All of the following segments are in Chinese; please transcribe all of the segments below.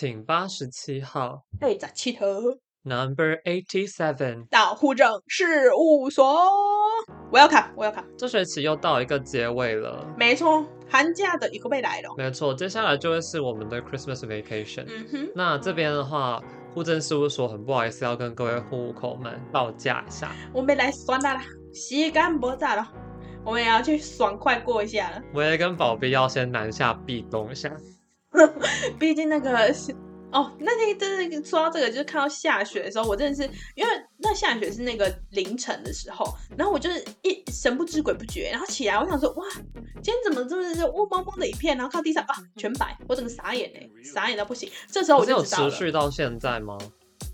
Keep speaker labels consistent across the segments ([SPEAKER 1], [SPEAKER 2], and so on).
[SPEAKER 1] 请八十七号。
[SPEAKER 2] 对，在七头。
[SPEAKER 1] Number eighty seven。
[SPEAKER 2] 到户政事务所。我要看，我要看。
[SPEAKER 1] 这学期又到一个结尾了。
[SPEAKER 2] 没错，寒假的一个未来了。
[SPEAKER 1] 没错，接下来就会是我们的 Christmas vacation。
[SPEAKER 2] 嗯哼。
[SPEAKER 1] 那这边的话，户政事务所很不好意思要跟各位户口们报价一下。
[SPEAKER 2] 我们来算了啦，时间不早了。我们也要去爽快过一下了。
[SPEAKER 1] 我也跟宝贝要先南下避冬一下，
[SPEAKER 2] 毕竟那个是哦，那天真的说到这个，就是看到下雪的时候，我真的是因为那下雪是那个凌晨的时候，然后我就是一神不知鬼不觉，然后起来我想说哇，今天怎么这么是雾蒙蒙的一片，然后看地上啊全白，我整个傻眼哎，傻眼到不行。这时候我就知道了。
[SPEAKER 1] 有持续到现在吗？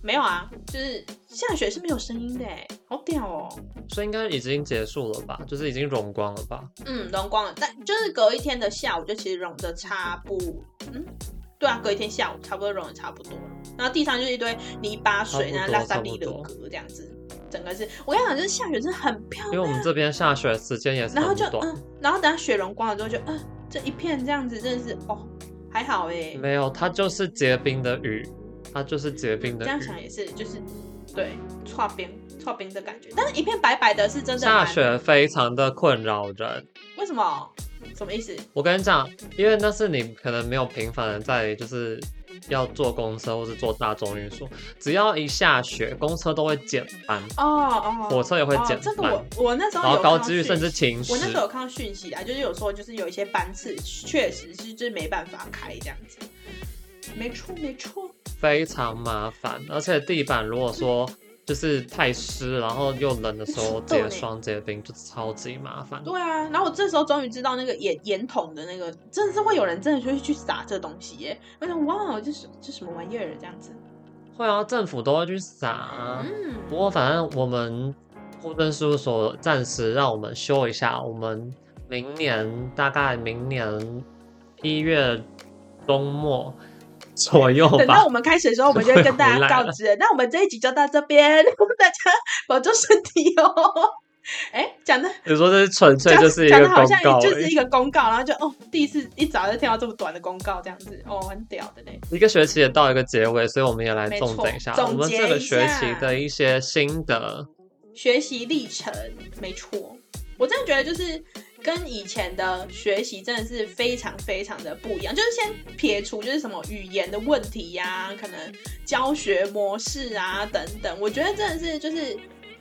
[SPEAKER 2] 没有啊，就是下雪是没有声音的，好屌哦！
[SPEAKER 1] 所以应该已经结束了吧？就是已经融光了吧？
[SPEAKER 2] 嗯，融光了，但就是隔一天的下午就其实融的差不，嗯，对啊，隔一天下午差不多融的差不多了。然后地上就是一堆泥巴水，然后拉萨利的格这样子，整个是我跟你讲，就是下雪真的很漂亮。
[SPEAKER 1] 因为我们这边下雪时间也是
[SPEAKER 2] 然后就嗯，然后等下雪融光了之后就嗯，这一片这样子真的是哦，还好哎。
[SPEAKER 1] 没有，它就是结冰的雨。它就是结冰的，
[SPEAKER 2] 这样想也是，就是对，剉冰剉冰的感觉。但是一片白白的，是真的。
[SPEAKER 1] 下雪非常的困扰人。
[SPEAKER 2] 为什么？什么意思？
[SPEAKER 1] 我跟你讲，因为那是你可能没有频繁的在，就是要坐公车或是坐大众运输，只要一下雪，公车都会减班。
[SPEAKER 2] 哦哦。
[SPEAKER 1] 火车也会减班。
[SPEAKER 2] 哦。这个我我那时候有。
[SPEAKER 1] 然后高知率甚至停驶。
[SPEAKER 2] 我那时候有看到讯息啊，就是有说就是有一些班次确实是就是没办法开这样子。没错没错。
[SPEAKER 1] 非常麻烦，而且地板如果说就是太湿，然后又冷的时候结霜结冰，就超级麻烦。
[SPEAKER 2] 对啊，然后我这时候终于知道那个盐盐桶的那个，真的是会有人真的就会去撒这东西耶！我想哇，这是这什么玩意儿这样子？
[SPEAKER 1] 会啊，政府都会去撒。嗯，不过反正我们户政事务所暂时让我们修一下，我们明年大概明年一月中末。左右吧。
[SPEAKER 2] 等到我们开始的时候，我们就会跟大家告知。那我们这一集就到这边，大家保重身体哦。哎，讲的，
[SPEAKER 1] 比如说这是纯粹就是一个公告，讲的好像
[SPEAKER 2] 就是一个公告，然后就哦，第一次一早就听到这么短的公告，这样子哦，很屌的嘞。
[SPEAKER 1] 一个学期也到一个结尾，所以我们也来重整一下我们这个学期的一些心得、
[SPEAKER 2] 学习历程。没错，我真的觉得就是。跟以前的学习真的是非常非常的不一样，就是先撇除就是什么语言的问题呀、啊，可能教学模式啊等等，我觉得真的是就是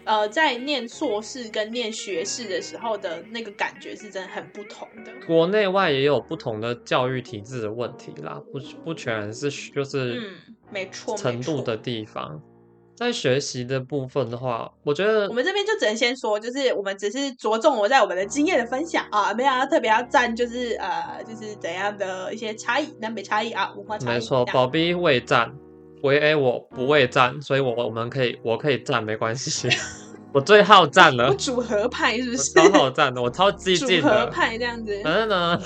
[SPEAKER 2] 呃，在念硕士跟念学士的时候的那个感觉是真的很不同的。
[SPEAKER 1] 国内外也有不同的教育体制的问题啦，不不全是就是
[SPEAKER 2] 嗯，没错，
[SPEAKER 1] 程度的地方。在学习的部分的话，我觉得
[SPEAKER 2] 我们这边就只能先说，就是我们只是着重我在我们的经验的分享啊，没有要特别要占，就是呃，就是怎样的一些差异，南北差异啊，文化差异。
[SPEAKER 1] 没错，宝贝未占，唯 A 我不畏战，所以我我们可以我可以占没关系，我最好战了。
[SPEAKER 2] 我组合派是不是？
[SPEAKER 1] 超好战的，我超激进的。
[SPEAKER 2] 组合派这样子。
[SPEAKER 1] 反正呢。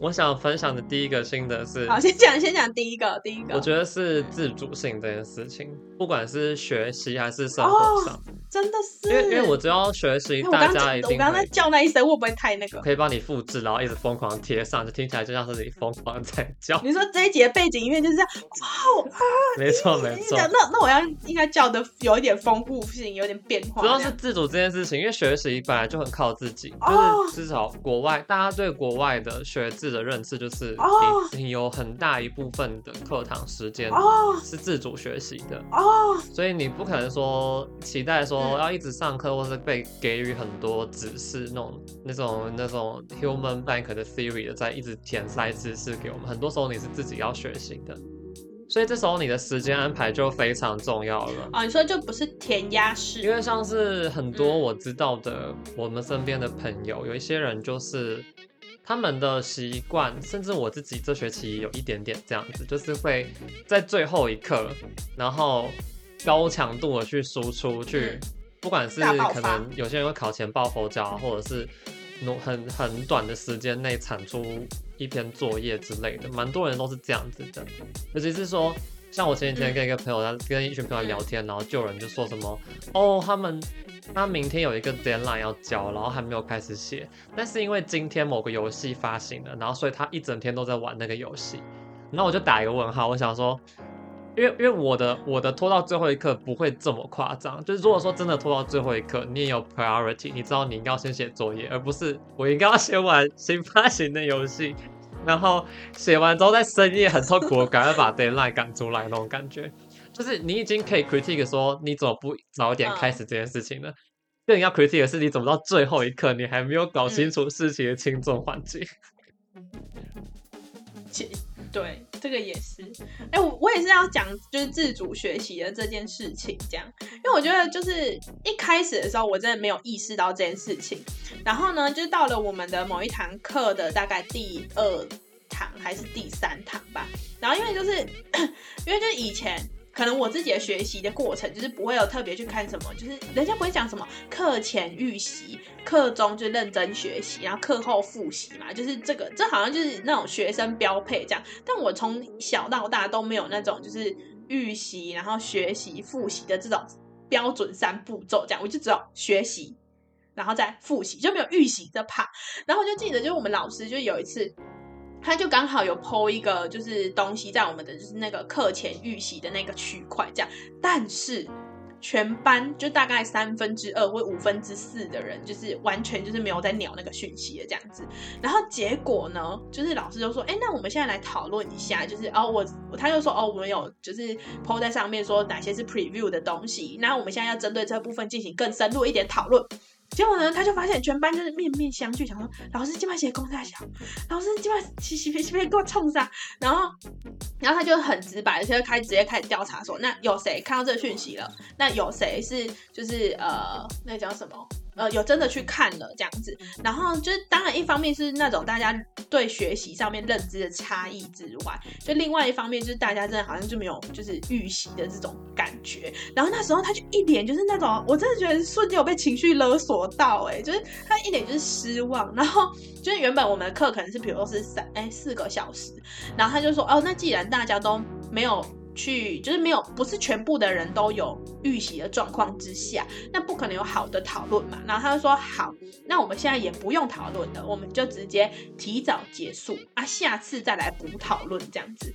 [SPEAKER 1] 我想分享的第一个心得是，
[SPEAKER 2] 好，先讲先讲第一个，第一个，
[SPEAKER 1] 我觉得是自主性这件事情，不管是学习还是生活上。哦
[SPEAKER 2] 真的是，
[SPEAKER 1] 因为因为我只要学习，大家一定。我
[SPEAKER 2] 刚才叫那一声会不会太那个？
[SPEAKER 1] 可以帮你复制，然后一直疯狂贴上，就听起来就像是你疯狂在叫。
[SPEAKER 2] 你说这一节背景音乐就是这样，哇啊！
[SPEAKER 1] 没错没错。
[SPEAKER 2] 那那我要应该叫的有一点丰富性，有点变化。
[SPEAKER 1] 主要是自主这件事情，因为学习本来就很靠自己，就是至少国外大家对国外的学制的认知就是你，你有很大一部分的课堂时间是自主学习的哦，所以你不可能说期待说。要一直上课，或是被给予很多指示，那种那种那种 human bank 的 theory 的，在一直填塞知识给我们。很多时候你是自己要学习的，所以这时候你的时间安排就非常重要了。
[SPEAKER 2] 啊、哦，你说就不是填鸭式，
[SPEAKER 1] 因为像是很多我知道的，我们身边的朋友，有一些人就是他们的习惯，甚至我自己这学期有一点点这样子，就是会在最后一刻，然后高强度的去输出去。不管是可能有些人会考前抱佛脚，或者是很很短的时间内产出一篇作业之类的，蛮多人都是这样子的。尤其是说，像我前几天跟一个朋友，他跟一群朋友聊天，然后就有人就说什么，哦，他们他明天有一个 deadline 要交，然后还没有开始写，但是因为今天某个游戏发行了，然后所以他一整天都在玩那个游戏。然后我就打一个问号，我想说，因为因为我的我的拖到最后一刻不会这么夸张，就是如果说真的拖到最后一刻，你也有 priority，你知道你应该要先写作业，而不是我应该要先玩新发行的游戏，然后写完之后在深夜很痛苦赶快把 deadline 赶出来那种感觉，就是你已经可以 critique 说你怎么不早点开始这件事情呢？更要 critique 的是你怎么到最后一刻你还没有搞清楚事情的轻重缓急。
[SPEAKER 2] 对，这个也是。哎、我我也是要讲，就是自主学习的这件事情，这样，因为我觉得就是一开始的时候，我真的没有意识到这件事情。然后呢，就到了我们的某一堂课的大概第二堂还是第三堂吧。然后因为就是，因为就是以前。可能我自己的学习的过程就是不会有特别去看什么，就是人家不会讲什么课前预习，课中就认真学习，然后课后复习嘛，就是这个，这好像就是那种学生标配这样。但我从小到大都没有那种就是预习，然后学习复习的这种标准三步骤这样，我就只有学习，然后再复习，就没有预习这怕。然后我就记得，就是我们老师就有一次。他就刚好有 po 一个就是东西在我们的就是那个课前预习的那个区块这样，但是全班就大概三分之二或五分之四的人就是完全就是没有在鸟那个讯息的这样子，然后结果呢，就是老师就说，哎，那我们现在来讨论一下，就是哦我他就说哦我们有就是 po 在上面说哪些是 preview 的东西，那我们现在要针对这部分进行更深入一点讨论。结果呢，他就发现全班就是面面相觑，想说老师今晚写公太小，老师今晚洗洗皮洗给我冲上，然后，然后他就很直白，就开直接开始调查说，那有谁看到这个讯息了？那有谁是就是呃，那叫什么？呃，有真的去看了这样子，然后就是当然一方面是那种大家对学习上面认知的差异之外，就另外一方面就是大家真的好像就没有就是预习的这种感觉，然后那时候他就一脸就是那种，我真的觉得瞬间有被情绪勒索到，哎，就是他一脸就是失望，然后就是原本我们的课可能是比如说是三哎四个小时，然后他就说哦，那既然大家都没有。去就是没有，不是全部的人都有预习的状况之下，那不可能有好的讨论嘛。然后他就说好，那我们现在也不用讨论了，我们就直接提早结束啊，下次再来补讨论这样子。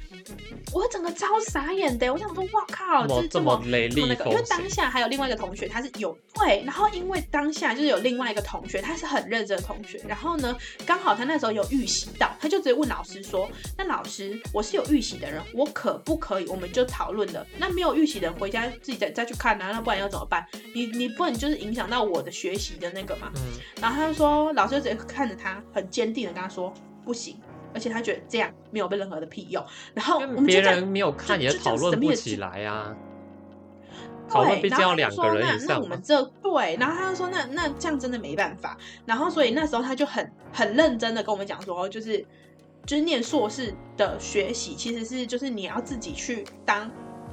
[SPEAKER 2] 我整个超傻眼的，我想说，哇靠，这这么雷厉那个，因为当下还有另外一个同学他是有对，然后因为当下就是有另外一个同学他是很认真的同学，然后呢刚好他那时候有预习到，他就直接问老师说，那老师我是有预习的人，我可不可以我们。就讨论了，那没有预习的人回家自己再再去看啊，那不然要怎么办？你你不能就是影响到我的学习的那个嘛。嗯。然后他就说，老师就直接看着他，很坚定的跟他说不行，而且他觉得这样没有被任何的屁用。然后我们别人
[SPEAKER 1] 没有看也讨论不起来啊。讨论毕竟要两个人以上。那我们这
[SPEAKER 2] 对，然后他就说那那这样真的没办法。然后所以那时候他就很很认真的跟我们讲说，就是。就是念硕士的学习，其实是就是你要自己去当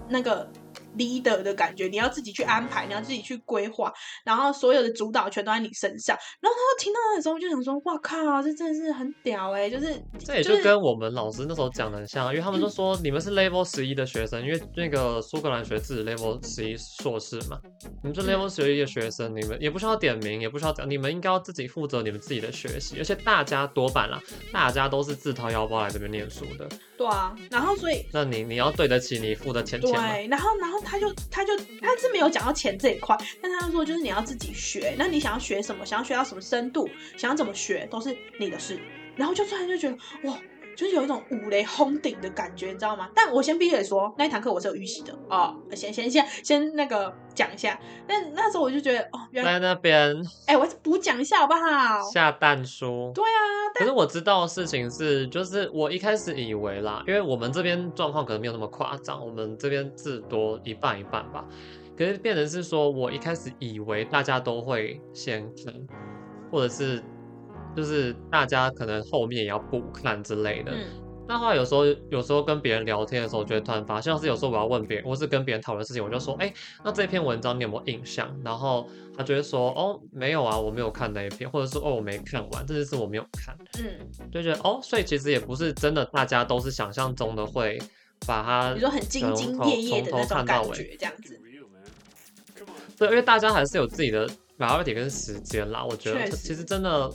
[SPEAKER 2] 那个。Leader 的感觉，你要自己去安排，你要自己去规划，然后所有的主导权都在你身上。然后他听到的时候，就想说：“哇靠，这真的是很屌哎！”就是
[SPEAKER 1] 这也就跟我们老师那时候讲的很像，因为他们都说你们是 level 十一的学生，因为那个苏格兰学制 level 十一硕士嘛，你们是 level 十一的学生，你们也不需要点名，也不需要讲，你们应该要自己负责你们自己的学习，而且大家多半啦，大家都是自掏腰包来这边念书的。
[SPEAKER 2] 对啊，然后所以
[SPEAKER 1] 那你你要对得起你付的钱钱吗？
[SPEAKER 2] 对，然后然后他就他就他是没有讲到钱这一块，但他就说就是你要自己学，那你想要学什么，想要学到什么深度，想要怎么学都是你的事。然后就突然就觉得哇。就是有一种五雷轰顶的感觉，你知道吗？但我先必须得说，那一堂课我是有预习的哦。先先先先那个讲一下，但那时候我就觉得哦，原来
[SPEAKER 1] 在那边，
[SPEAKER 2] 哎、欸，我补讲一下好不好？
[SPEAKER 1] 下蛋书。
[SPEAKER 2] 对啊，
[SPEAKER 1] 可是我知道的事情是，就是我一开始以为啦，因为我们这边状况可能没有那么夸张，我们这边至多一半一半吧。可是变成是说，我一开始以为大家都会先看，或者是。就是大家可能后面也要补看之类的。那、嗯、后来有时候有时候跟别人聊天的时候，就会突然发现，像是有时候我要问别人，或是跟别人讨论事情，我就说，哎、欸，那这篇文章你有没有印象？然后他就会说，哦，没有啊，我没有看那一篇，或者是，哦，我没看完，这件事我没有看。嗯，就觉得，哦，所以其实也不是真的，大家都是想象中的会把它，
[SPEAKER 2] 比如说很兢兢业业的那种感觉，这样子。
[SPEAKER 1] 对，因为大家还是有自己的 priority 跟时间啦，我觉得其实真的。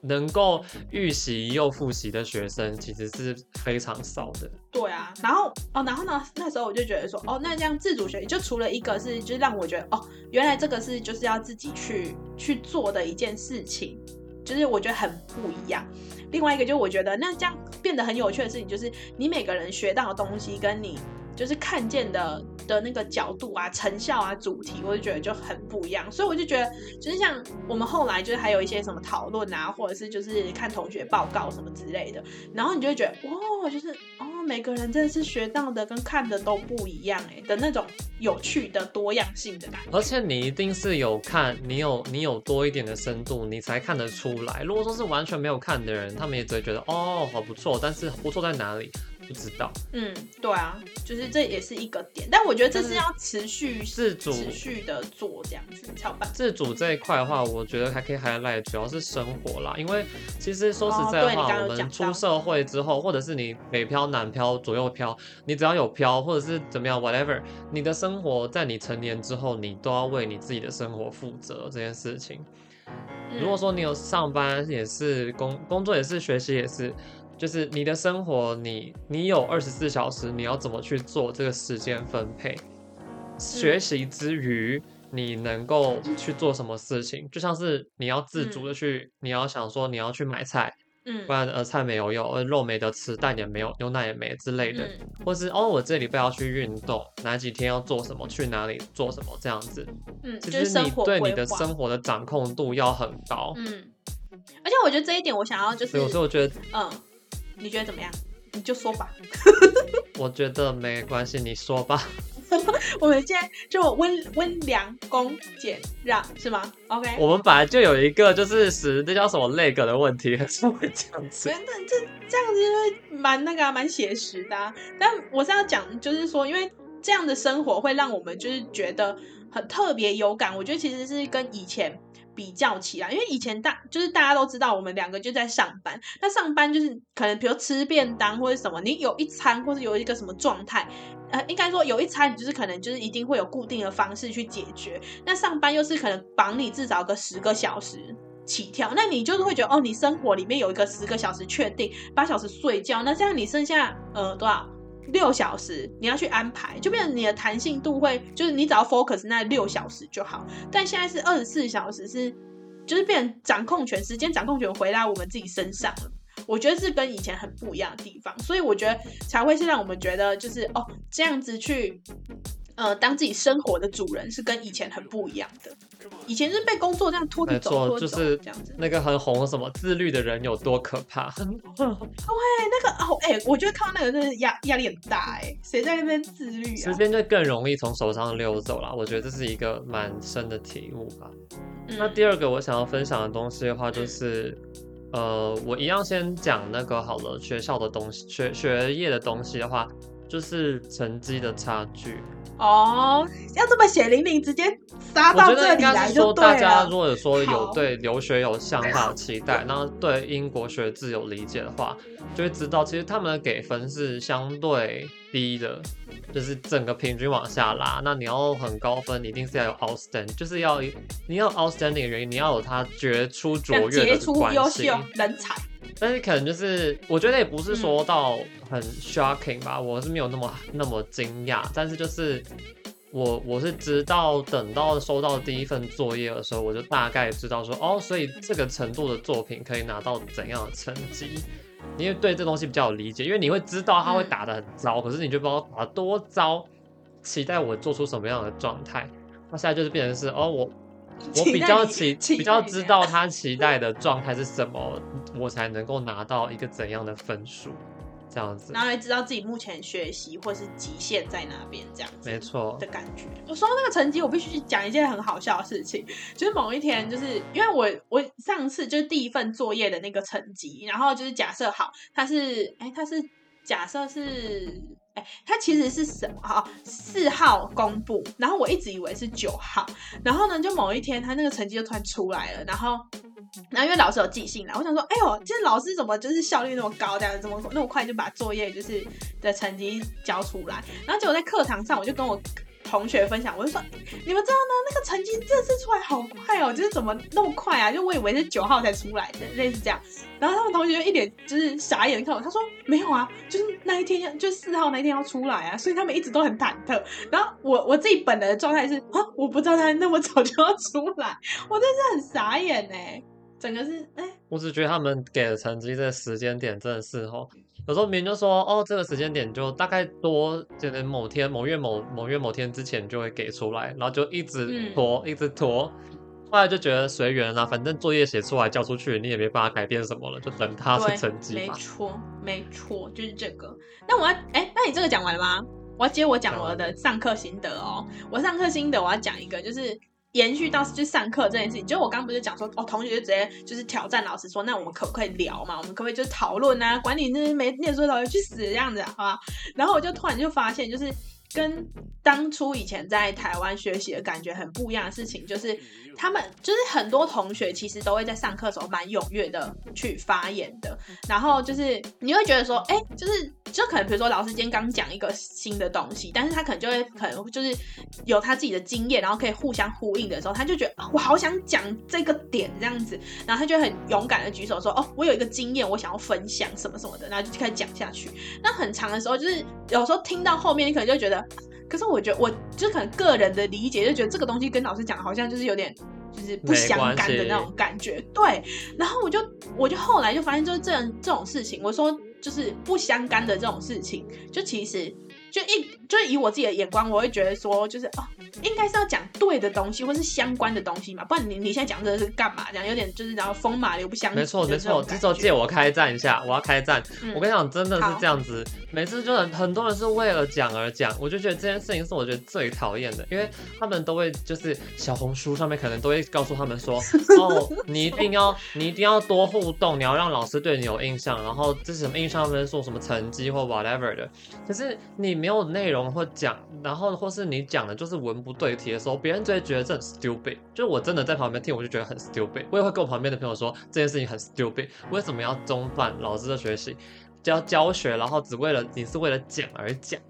[SPEAKER 1] 能够预习又复习的学生其实是非常少的。
[SPEAKER 2] 对啊，然后哦，然后呢，那时候我就觉得说，哦，那这样自主学习就除了一个是，就是让我觉得，哦，原来这个是就是要自己去去做的一件事情，就是我觉得很不一样。另外一个就是我觉得那这样变得很有趣的事情，就是你每个人学到的东西跟你。就是看见的的那个角度啊、成效啊、主题，我就觉得就很不一样。所以我就觉得，就是像我们后来就是还有一些什么讨论啊，或者是就是看同学报告什么之类的，然后你就会觉得哇，就是哦，每个人真的是学到的跟看的都不一样哎的那种有趣的多样性的感觉。
[SPEAKER 1] 而且你一定是有看，你有你有多一点的深度，你才看得出来。如果说是完全没有看的人，他们也只会觉得哦，好不错，但是不错在哪里？不知道，
[SPEAKER 2] 嗯，对啊，就是这也是一个点，但我觉得这是要持续
[SPEAKER 1] 自主、
[SPEAKER 2] 持续的做这样子才有办法。
[SPEAKER 1] 自主这一块的话，我觉得还可以 highlight，主要是生活啦，因为其实说实在的话，哦、我们出社会之后，或者是你北漂、南漂、左右漂，你只要有漂，或者是怎么样，whatever，你的生活在你成年之后，你都要为你自己的生活负责这件事情。如果说你有上班，也是工工作，也是学习，也是。就是你的生活你，你你有二十四小时，你要怎么去做这个时间分配？学习之余，你能够去做什么事情？就像是你要自主的去，你要想说你要去买菜，嗯，不然呃菜没有用，呃肉没得吃，蛋也没有，牛奶也没之类的，或是哦我这礼拜要去运动，哪几天要做什么，去哪里做什么这样子，嗯，其实你对你的生活的掌控度要很高，嗯，
[SPEAKER 2] 而且我觉得这一点我想要就是，
[SPEAKER 1] 所以我觉得，
[SPEAKER 2] 嗯。你觉得怎么样？你就说吧。
[SPEAKER 1] 我觉得没关系，你说吧。
[SPEAKER 2] 我们现在就温温良恭俭让是吗？OK。
[SPEAKER 1] 我们本来就有一个就是使那叫什么那个的问题，还是会这样子。
[SPEAKER 2] 真的，这这样子蛮那个蛮写实的啊。但我是要讲，就是说，因为这样的生活会让我们就是觉得很特别有感。我觉得其实是跟以前。比较起来，因为以前大就是大家都知道，我们两个就在上班。那上班就是可能，比如吃便当或者什么，你有一餐或者有一个什么状态，呃，应该说有一餐，你就是可能就是一定会有固定的方式去解决。那上班又是可能绑你至少个十个小时起跳，那你就是会觉得哦，你生活里面有一个十个小时确定，八小时睡觉，那这样你剩下呃多少？六小时你要去安排，就变成你的弹性度会，就是你只要 focus 那六小时就好。但现在是二十四小时是，就是变成掌控权，时间掌控权回到我们自己身上了。我觉得是跟以前很不一样的地方，所以我觉得才会是让我们觉得就是哦，这样子去。呃，当自己生活的主人是跟以前很不一样的。以前是被工作这样拖着走，拖着走，
[SPEAKER 1] 就是这样子。那个很红什么自律的人有多可怕？对，那
[SPEAKER 2] 个哦，哎、欸，我觉得看到那个真的压压力很大哎。谁在那边自律啊？
[SPEAKER 1] 时间就更容易从手上溜走了。我觉得这是一个蛮深的体悟吧。嗯、那第二个我想要分享的东西的话，就是、嗯、呃，我一样先讲那个好了，学校的东西，学学业的东西的话。就是成绩的差距
[SPEAKER 2] 哦，要这么血淋淋直接杀到这里来就对了。
[SPEAKER 1] 大家如果说有对留学有想法期待，那对英国学制有理解的话，就会知道其实他们的给分是相对低的，就是整个平均往下拉。那你要很高分，你一定是要有 outstanding，就是要你要 outstanding 的原因，你要有他杰出卓越的关系，
[SPEAKER 2] 人才。
[SPEAKER 1] 但是可能就是，我觉得也不是说到很 shocking 吧，我是没有那么那么惊讶。但是就是我我是知道，等到收到第一份作业的时候，我就大概知道说，哦，所以这个程度的作品可以拿到怎样的成绩？因为对这东西比较有理解，因为你会知道他会打得很糟，可是你就不知道打多糟，期待我做出什么样的状态。那现在就是变成是，哦，我。我比较期比较知道他期待的状态是什么，我才能够拿到一个怎样的分数，这样子，
[SPEAKER 2] 然后也知道自己目前学习或是极限在哪边，这样子，
[SPEAKER 1] 没错的
[SPEAKER 2] 感觉。我说到那个成绩，我必须去讲一件很好笑的事情，就是某一天，就是因为我我上次就是第一份作业的那个成绩，然后就是假设好，他是哎，他是假设是。他其实是什么？哈，四号公布，然后我一直以为是九号，然后呢，就某一天他那个成绩就突然出来了，然后，然后因为老师有寄信来，我想说，哎呦，这老师怎么就是效率那么高，这样怎么那么快就把作业就是的成绩交出来？然后结果在课堂上，我就跟我同学分享，我就说，你们知道吗？那个成绩这次出来好快哦，就是怎么那么快啊？就我以为是九号才出来的，类似这样。然后他们同学就一脸就是傻眼看我，他说没有啊，就是那一天要就四号那一天要出来啊，所以他们一直都很忐忑。然后我我自己本人的状态是啊，我不知道他那么早就要出来，我真是很傻眼哎，整个是哎，
[SPEAKER 1] 我只觉得他们给的成绩这个时间点真的是哦。有时候别人就说哦，这个时间点就大概多，就能某天某月某某月某天之前就会给出来，然后就一直拖，嗯、一直拖。后来就觉得随缘啦，反正作业写出来交出去，你也没办法改变什么了，就等它是成绩。
[SPEAKER 2] 没错，没错，就是这个。那我要哎，那你这个讲完了吗？我要接我讲我的上课心得哦。我上课心得我要讲一个，就是。延续到去上课这件事情，就我刚不是讲说，哦，同学就直接就是挑战老师说，那我们可不可以聊嘛？我们可不可以就讨论啊？管你那些没念书的同学去死这样子，好吧？然后我就突然就发现，就是跟当初以前在台湾学习的感觉很不一样的事情，就是。他们就是很多同学，其实都会在上课的时候蛮踊跃的去发言的。然后就是你会觉得说，哎、就是就可能比如说老师今天刚讲一个新的东西，但是他可能就会可能就是有他自己的经验，然后可以互相呼应的时候，他就觉得我好想讲这个点这样子，然后他就很勇敢的举手说，哦，我有一个经验，我想要分享什么什么的，然后就开始讲下去。那很长的时候，就是有时候听到后面，你可能就觉得。可是我觉得，我就可能个人的理解，就觉得这个东西跟老师讲好像就是有点，就是不相干的那种感觉。对，然后我就我就后来就发现，就是这这种事情，我说就是不相干的这种事情，就其实。就一就是以我自己的眼光，我会觉得说，就是哦，应该是要讲对的东西，或是相关的东西嘛，不然你你现在讲这个是干嘛？这样有点就是然后风马牛不相及。没错没错，
[SPEAKER 1] 这时候借我开战一下，我要开战。嗯、我跟你讲，真的是这样子，每次就很很多人是为了讲而讲，我就觉得这件事情是我觉得最讨厌的，因为他们都会就是小红书上面可能都会告诉他们说，哦，你一定要你一定要多互动，你要让老师对你有印象，然后这是什么印象分数、什么成绩或 whatever 的，可是你。没有内容或讲，然后或是你讲的就是文不对题的时候，别人就会觉得这很 stupid。就是我真的在旁边听，我就觉得很 stupid。我也会跟我旁边的朋友说这件事情很 stupid。为什么要中断老师的学习，教教学，然后只为了你是为了讲而讲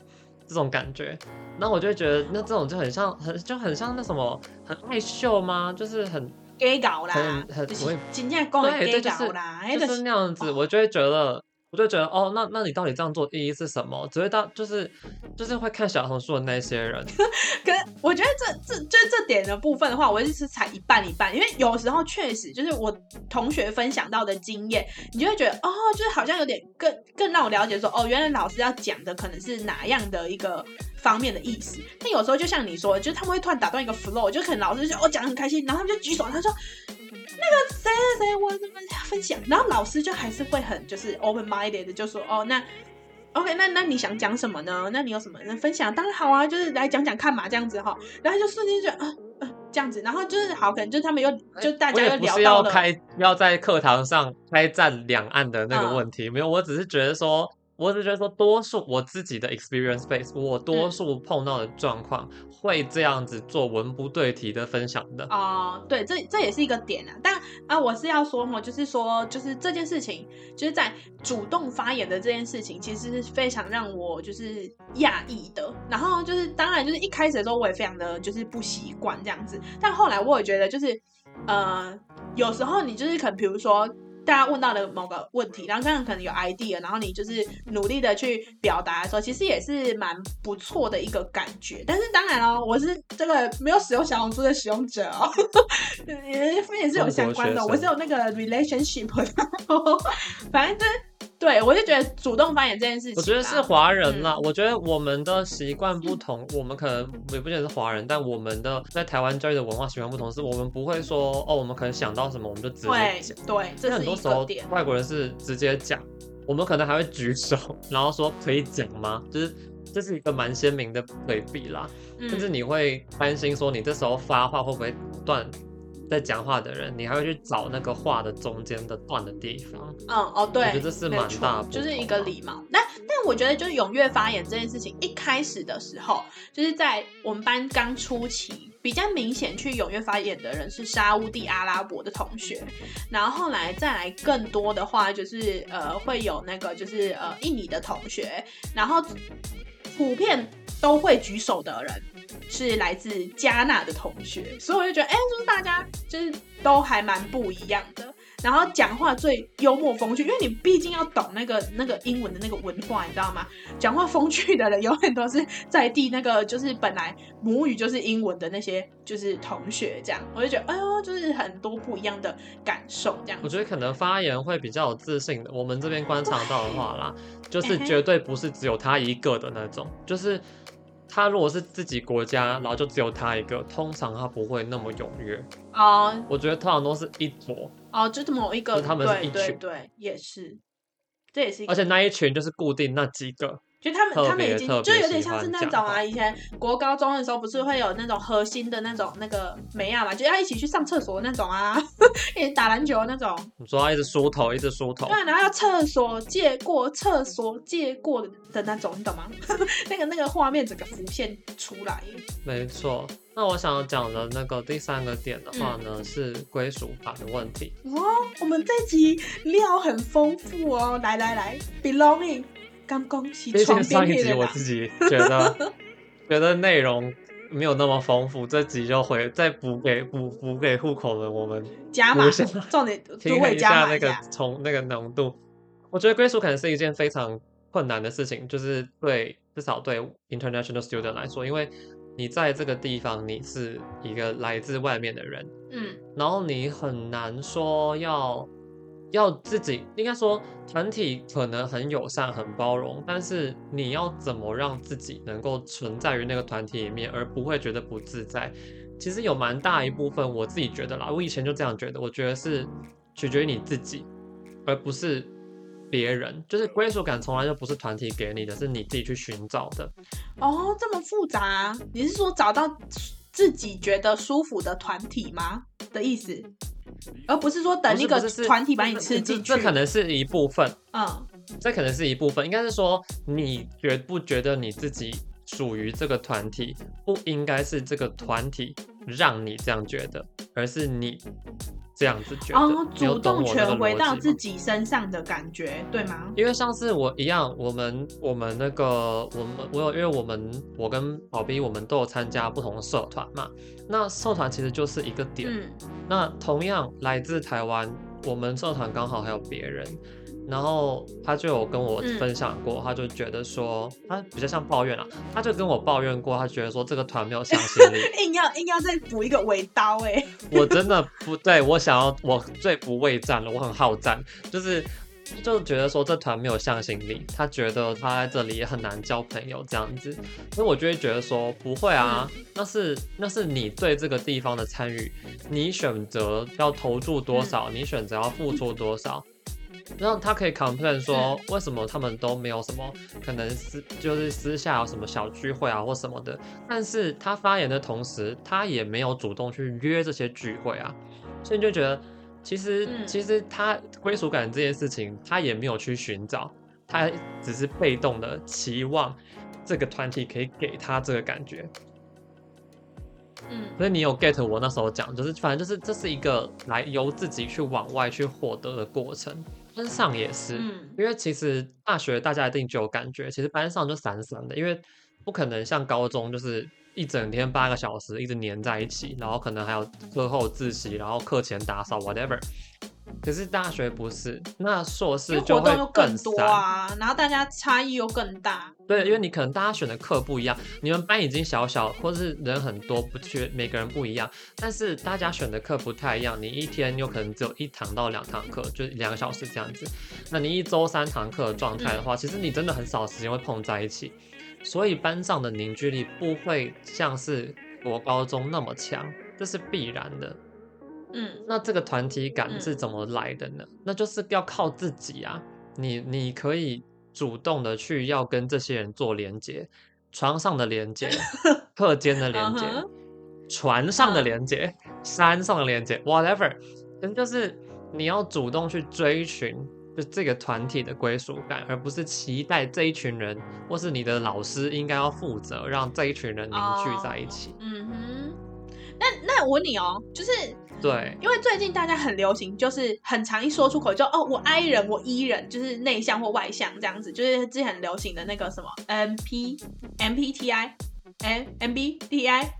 [SPEAKER 1] 这种感觉？那我就会觉得，那这种就很像，很就很像那什么，很爱秀吗？就是很
[SPEAKER 2] gay 搞啦，
[SPEAKER 1] 很很我也
[SPEAKER 2] 今天讲的 gay 搞啦，
[SPEAKER 1] 就是那样子，我就会觉得。我就觉得哦，那那你到底这样做意义是什么？只会到就是就是会看小红书的那些人。
[SPEAKER 2] 可是我觉得这这就这点的部分的话，我就是才一半一半，因为有时候确实就是我同学分享到的经验，你就会觉得哦，就是好像有点更更让我了解说哦，原来老师要讲的可能是哪样的一个方面的意思。但有时候就像你说，就是他们会突然打断一个 flow，就可能老师就哦讲得很开心，然后他们就举手，他说。那个谁谁谁，我怎么分享？然后老师就还是会很就是 open minded 的，就说哦，那 OK，那那你想讲什么呢？那你有什么能分享？当然好啊，就是来讲讲看嘛，这样子哈。然后就瞬间就啊啊这样子，然后就是好，可能就他们又就大家又聊到了。要
[SPEAKER 1] 开要在课堂上开战两岸的那个问题，嗯、没有，我只是觉得说。我只觉得说，多数我自己的 experience base，我多数碰到的状况会这样子做文不对题的分享的。
[SPEAKER 2] 哦、呃，对，这这也是一个点啊。但啊，我是要说嘛，就是说，就是这件事情，就是在主动发言的这件事情，其实是非常让我就是讶异的。然后就是，当然就是一开始的时候，我也非常的就是不习惯这样子。但后来我也觉得，就是呃，有时候你就是可能，比如说。大家问到的某个问题，然后刚刚可能有 idea，然后你就是努力的去表达的时候，其实也是蛮不错的一个感觉。但是当然哦，我是这个没有使用小红书的使用者哦，也也是有相关的，我是有那个 relationship，反正就是。对，我就觉得主动发言这件事情，
[SPEAKER 1] 我觉得是华人啦。嗯、我觉得我们的习惯不同，嗯、我们可能也不见得是华人，但我们的在台湾教育的文化习惯不同，是我们不会说哦，我们可能想到什么我们就直接讲。
[SPEAKER 2] 对，这是
[SPEAKER 1] 很多时候外国人是直接讲，我们可能还会举手，然后说可以讲吗？就是这是一个蛮鲜明的对比啦。嗯、甚至你会担心说你这时候发话会不会断？在讲话的人，你还会去找那个话的中间的断的地方。
[SPEAKER 2] 嗯哦，对，
[SPEAKER 1] 我觉得这是蛮大的，
[SPEAKER 2] 就是一个礼貌。但但我觉得，就是踊跃发言这件事情，一开始的时候，就是在我们班刚初期，比较明显去踊跃发言的人是沙乌地阿拉伯的同学，然后后来再来更多的话，就是呃会有那个就是呃印尼的同学，然后普遍。都会举手的人是来自加纳的同学，所以我就觉得，哎、欸，就是大家就是都还蛮不一样的。然后讲话最幽默风趣，因为你毕竟要懂那个那个英文的那个文化，你知道吗？讲话风趣的人有很多是在地那个就是本来母语就是英文的那些就是同学，这样我就觉得哎呦，就是很多不一样的感受，这样。
[SPEAKER 1] 我觉得可能发言会比较有自信的，我们这边观察到的话啦，就是绝对不是只有他一个的那种，就是。他如果是自己国家，然后就只有他一个，通常他不会那么踊跃
[SPEAKER 2] 哦。
[SPEAKER 1] Uh, 我觉得通常都是一组
[SPEAKER 2] 哦，就是某一个，
[SPEAKER 1] 他们是一群，
[SPEAKER 2] 对，对，对，也是，这也是一个，
[SPEAKER 1] 而且那一群就是固定那几个。
[SPEAKER 2] 就他们，他们已经就有点像是那种啊，以前国高中的时候不是会有那种核心的那种那个梅亚嘛，就要一起去上厕所那种啊，一起打篮球那种。
[SPEAKER 1] 你说他一直梳头，一直梳头。
[SPEAKER 2] 对，然后要厕所借过，厕所借过的那种，你懂吗？那个那个画面整个浮现出来。
[SPEAKER 1] 没错，那我想要讲的那个第三个点的话呢，嗯、是归属法的问题。
[SPEAKER 2] 哇，我们这集料很丰富哦，来来来，belonging。刚恭喜，毕
[SPEAKER 1] 竟上一集我自己觉得 觉得内容没有那么丰富，这集就回再补给补补给户口的我们
[SPEAKER 2] 加码，重点
[SPEAKER 1] 平衡一下那个从那个浓度。我觉得归属可能是一件非常困难的事情，就是对至少对 international student 来说，因为你在这个地方你是一个来自外面的人，嗯，然后你很难说要。要自己应该说，团体可能很友善、很包容，但是你要怎么让自己能够存在于那个团体里面，而不会觉得不自在？其实有蛮大一部分，我自己觉得啦，我以前就这样觉得，我觉得是取决于你自己，而不是别人。就是归属感从来就不是团体给你的，是你自己去寻找的。
[SPEAKER 2] 哦，这么复杂？你是说找到自己觉得舒服的团体吗？的意思？而不是说等一个团体把你吃进去，
[SPEAKER 1] 这可能是一部分。
[SPEAKER 2] 嗯，
[SPEAKER 1] 这可能是一部分，应该是说你觉不觉得你自己属于这个团体，不应该是这个团体让你这样觉得，而是你。这样子觉得，哦，
[SPEAKER 2] 主动权回到自己身上的感觉，对吗？
[SPEAKER 1] 因为上次我一样，我们我们那个我们我有，因为我们我跟宝斌我们都有参加不同的社团嘛。那社团其实就是一个点。嗯。那同样来自台湾，我们社团刚好还有别人。然后他就有跟我分享过，嗯、他就觉得说他比较像抱怨啊，他就跟我抱怨过，他觉得说这个团没有向心力，
[SPEAKER 2] 硬要硬要再补一个尾刀哎，
[SPEAKER 1] 我真的不对，我想要我最不畏战了，我很好战，就是就觉得说这团没有向心力，他觉得他在这里也很难交朋友这样子，所以我就会觉得说不会啊，嗯、那是那是你对这个地方的参与，你选择要投注多少，嗯、你选择要付出多少。然后他可以 complain 说，为什么他们都没有什么可能私就是私下有什么小聚会啊或什么的，但是他发言的同时，他也没有主动去约这些聚会啊，所以你就觉得其实其实他归属感这件事情，他也没有去寻找，他只是被动的期望这个团体可以给他这个感觉。嗯，所以你有 get 我那时候讲，就是反正就是这是一个来由自己去往外去获得的过程。班上也是，嗯、因为其实大学大家一定就有感觉，其实班上就散散的，因为不可能像高中就是一整天八个小时一直黏在一起，然后可能还有课后自习，然后课前打扫 whatever。可是大学不是，那硕士就会更，
[SPEAKER 2] 更多啊，然后大家差异又更大。
[SPEAKER 1] 对，因为你可能大家选的课不一样，你们班已经小小，或是人很多，不缺每个人不一样，但是大家选的课不太一样。你一天有可能只有一堂到两堂课，就是两个小时这样子。那你一周三堂课的状态的话，嗯、其实你真的很少时间会碰在一起，所以班上的凝聚力不会像是国高中那么强，这是必然的。嗯，那这个团体感是怎么来的呢？嗯、那就是要靠自己啊！你你可以主动的去要跟这些人做连接，床上的连接，课间的连接，船上的连接，山上的连接，whatever，但就是你要主动去追寻，就这个团体的归属感，而不是期待这一群人或是你的老师应该要负责让这一群人凝聚在一起。
[SPEAKER 2] 嗯哼。那那我问你哦，就是
[SPEAKER 1] 对，
[SPEAKER 2] 因为最近大家很流行，就是很常一说出口就哦，我 I 人，我 E 人，就是内向或外向这样子，就是之前很流行的那个什么 M P M P T I M M B T I。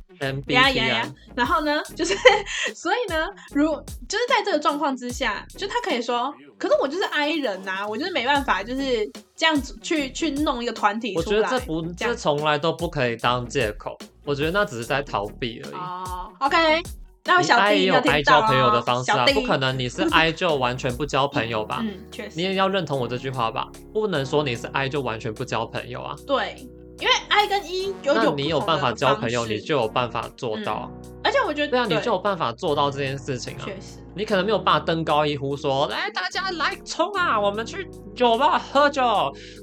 [SPEAKER 1] 呀呀呀！
[SPEAKER 2] 然后呢，就是 所以呢，如就是在这个状况之下，就他可以说，可是我就是 I 人呐、啊，我就是没办法，就是这样子去去弄一个团体出来。
[SPEAKER 1] 我觉得这不，这从来都不可以当借口。我觉得那只是在逃避而已。
[SPEAKER 2] 哦、oh,，OK，那我小弟
[SPEAKER 1] I 也有 I 交朋友的方式啊，
[SPEAKER 2] 弟
[SPEAKER 1] 不可能你是 I 就完全不交朋友吧？
[SPEAKER 2] 嗯，确实。
[SPEAKER 1] 你也要认同我这句话吧？不能说你是 I 就完全不交朋友啊。
[SPEAKER 2] 对。因为 I 跟 E 有
[SPEAKER 1] 你有办法交朋友，你就有办法做到。
[SPEAKER 2] 嗯、而且我觉得，
[SPEAKER 1] 对啊，你就有办法做到这件事情啊。确实，你可能没有办法登高一呼说，来大家来冲啊，我们去酒吧喝酒。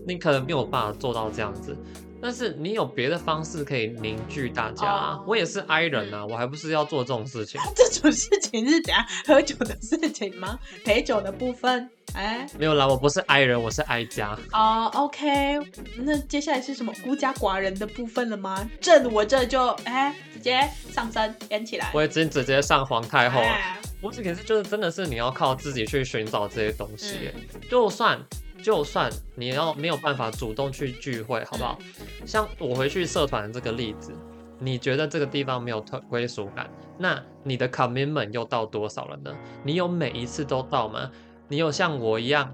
[SPEAKER 1] 你可能没有办法做到这样子，但是你有别的方式可以凝聚大家。啊。我也是 I 人啊，嗯、我还不是要做这种事情。
[SPEAKER 2] 这种事情是怎样？喝酒的事情吗？陪酒的部分。哎，
[SPEAKER 1] 没有啦，我不是 I 人，我是 I 家。
[SPEAKER 2] 哦、uh,，OK，那接下来是什么孤家寡人的部分了吗？朕我这就哎，直接上身演起来。
[SPEAKER 1] 我已经直接上皇太后了。不是，可是就是真的是你要靠自己去寻找这些东西。嗯、就算就算你要没有办法主动去聚会，好不好？嗯、像我回去社团这个例子，你觉得这个地方没有特归属感，那你的 commitment 又到多少了呢？你有每一次都到吗？你有像我一样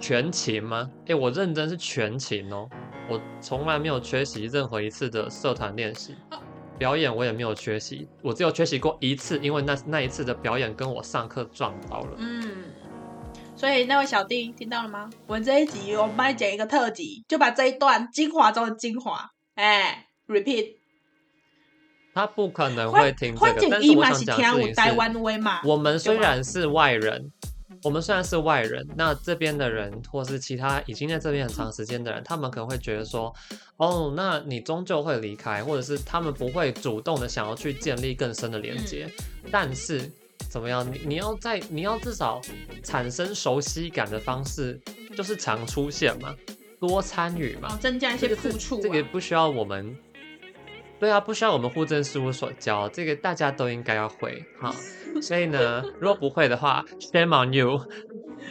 [SPEAKER 1] 全勤吗？诶、欸，我认真是全勤哦，我从来没有缺席任何一次的社团练习，表演我也没有缺席，我只有缺席过一次，因为那那一次的表演跟我上课撞到了。
[SPEAKER 2] 嗯，所以那位小弟听到了吗？我们这一集我们帮你剪一个特辑，就把这一段精华中的精华，哎、欸，repeat。
[SPEAKER 1] 他不可能会听这个，但是我想讲的是，我们虽然是外人。我们虽然是外人，那这边的人或是其他已经在这边很长时间的人，他们可能会觉得说，哦，那你终究会离开，或者是他们不会主动的想要去建立更深的连接。嗯、但是怎么样，你你要在你要至少产生熟悉感的方式，就是常出现嘛，多参与嘛，
[SPEAKER 2] 增加一些付出、啊。
[SPEAKER 1] 这个不需要我们。对啊，不需要我们户政事务所教，这个大家都应该要会哈。所以呢，如果不会的话，shame on you。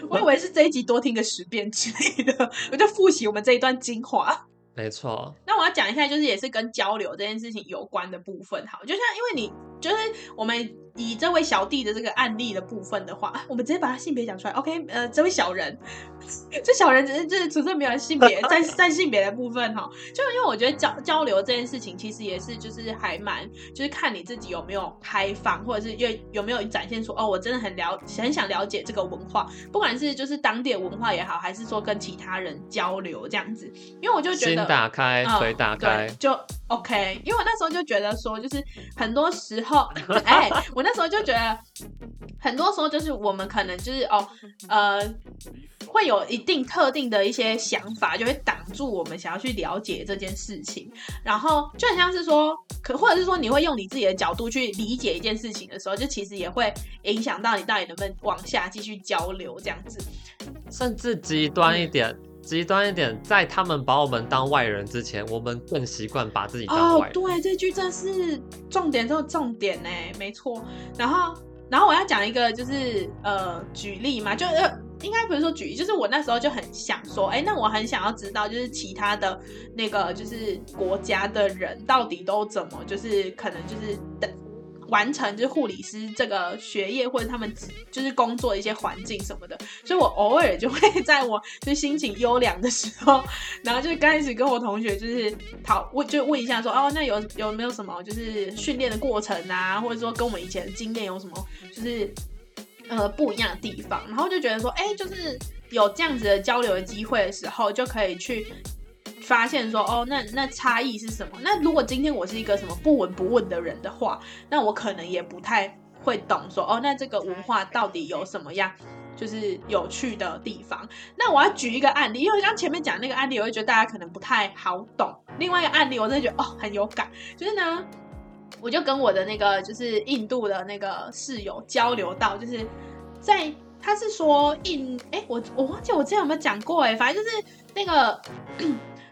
[SPEAKER 2] 我以为是这一集多听个十遍之类的，我就复习我们这一段精华。
[SPEAKER 1] 没错。
[SPEAKER 2] 那我要讲一下，就是也是跟交流这件事情有关的部分。好，就像因为你就是我们。以这位小弟的这个案例的部分的话，我们直接把他性别讲出来。OK，呃，这位小人，这小人只是就是纯粹没有性别，在在性别的部分哈，就因为我觉得交交流这件事情，其实也是就是还蛮就是看你自己有没有开放，或者是有有没有展现出哦，我真的很了很想了解这个文化，不管是就是当地的文化也好，还是说跟其他人交流这样子，因为我就觉得
[SPEAKER 1] 心打开，嘴打开，
[SPEAKER 2] 嗯、就 OK。因为我那时候就觉得说，就是很多时候，后哎，我那时候就觉得，很多时候就是我们可能就是哦，呃，会有一定特定的一些想法，就会挡住我们想要去了解这件事情。然后就很像是说，可或者是说，你会用你自己的角度去理解一件事情的时候，就其实也会影响到你到底能不能往下继续交流这样子。
[SPEAKER 1] 甚至极端一点。极端一点，在他们把我们当外人之前，我们更习惯把自己当外人。
[SPEAKER 2] 哦，对，这句真是重点中的重点呢，没错。然后，然后我要讲一个，就是呃，举例嘛，就呃，应该不是说举例，就是我那时候就很想说，哎，那我很想要知道，就是其他的那个，就是国家的人到底都怎么，就是可能就是等。完成就是护理师这个学业，或者他们就是工作的一些环境什么的，所以我偶尔就会在我就心情优良的时候，然后就开始跟我同学就是讨问，就问一下说哦，那有有没有什么就是训练的过程啊，或者说跟我们以前的经验有什么就是呃不一样的地方，然后就觉得说，哎、就是有这样子的交流的机会的时候，就可以去。发现说哦，那那差异是什么？那如果今天我是一个什么不闻不问的人的话，那我可能也不太会懂说哦，那这个文化到底有什么样就是有趣的地方？那我要举一个案例，因为刚前面讲那个案例，我会觉得大家可能不太好懂。另外一个案例，我真的觉得哦很有感，就是呢，我就跟我的那个就是印度的那个室友交流到，就是在他是说印哎，我我忘记我之前有没有讲过哎，反正就是那个。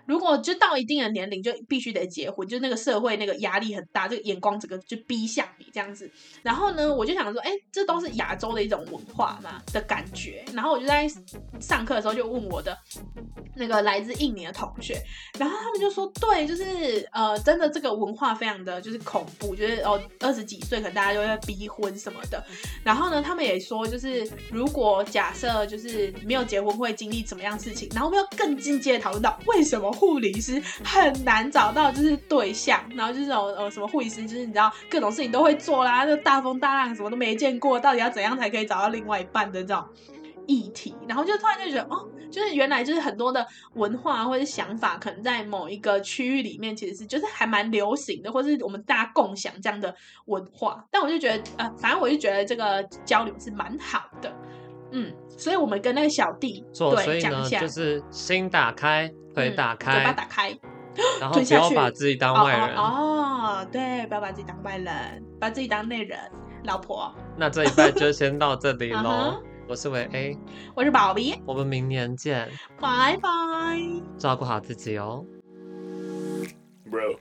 [SPEAKER 2] 如果就到一定的年龄就必须得结婚，就那个社会那个压力很大，这个眼光整个就逼向你这样子。然后呢，我就想说，哎，这都是亚洲的一种文化嘛的感觉。然后我就在上课的时候就问我的那个来自印尼的同学，然后他们就说，对，就是呃，真的这个文化非常的就是恐怖，就是哦二十几岁可能大家就会逼婚什么的。然后呢，他们也说，就是如果假设就是没有结婚会经历怎么样事情，然后我们要更进阶的讨论到为什么护理师很难找到就是对象，然后就是这种呃什么护理师就是你知道各种事情都会做啦，就大风大浪什么都没见过，到底要怎样才可以找到另外一半的这种议题，然后就突然就觉得哦，就是原来就是很多的文化或者想法，可能在某一个区域里面其实是就是还蛮流行的，或是我们大家共享这样的文化。但我就觉得呃，反正我就觉得这个交流是蛮好的。嗯，所以我们跟那个小弟
[SPEAKER 1] 做，
[SPEAKER 2] 对，
[SPEAKER 1] 所以呢，就是心打开，腿打开，
[SPEAKER 2] 嘴巴打开，
[SPEAKER 1] 然后不要把自己当外人。
[SPEAKER 2] 哦，哦，对，不要把自己当外人，把自己当内人，老婆。
[SPEAKER 1] 那这一拜就先到这里喽。uh-huh, 我是维 A，
[SPEAKER 2] 我是宝 B，，
[SPEAKER 1] 我们明年见，
[SPEAKER 2] 拜拜，
[SPEAKER 1] 照顾好自己哦，Bro。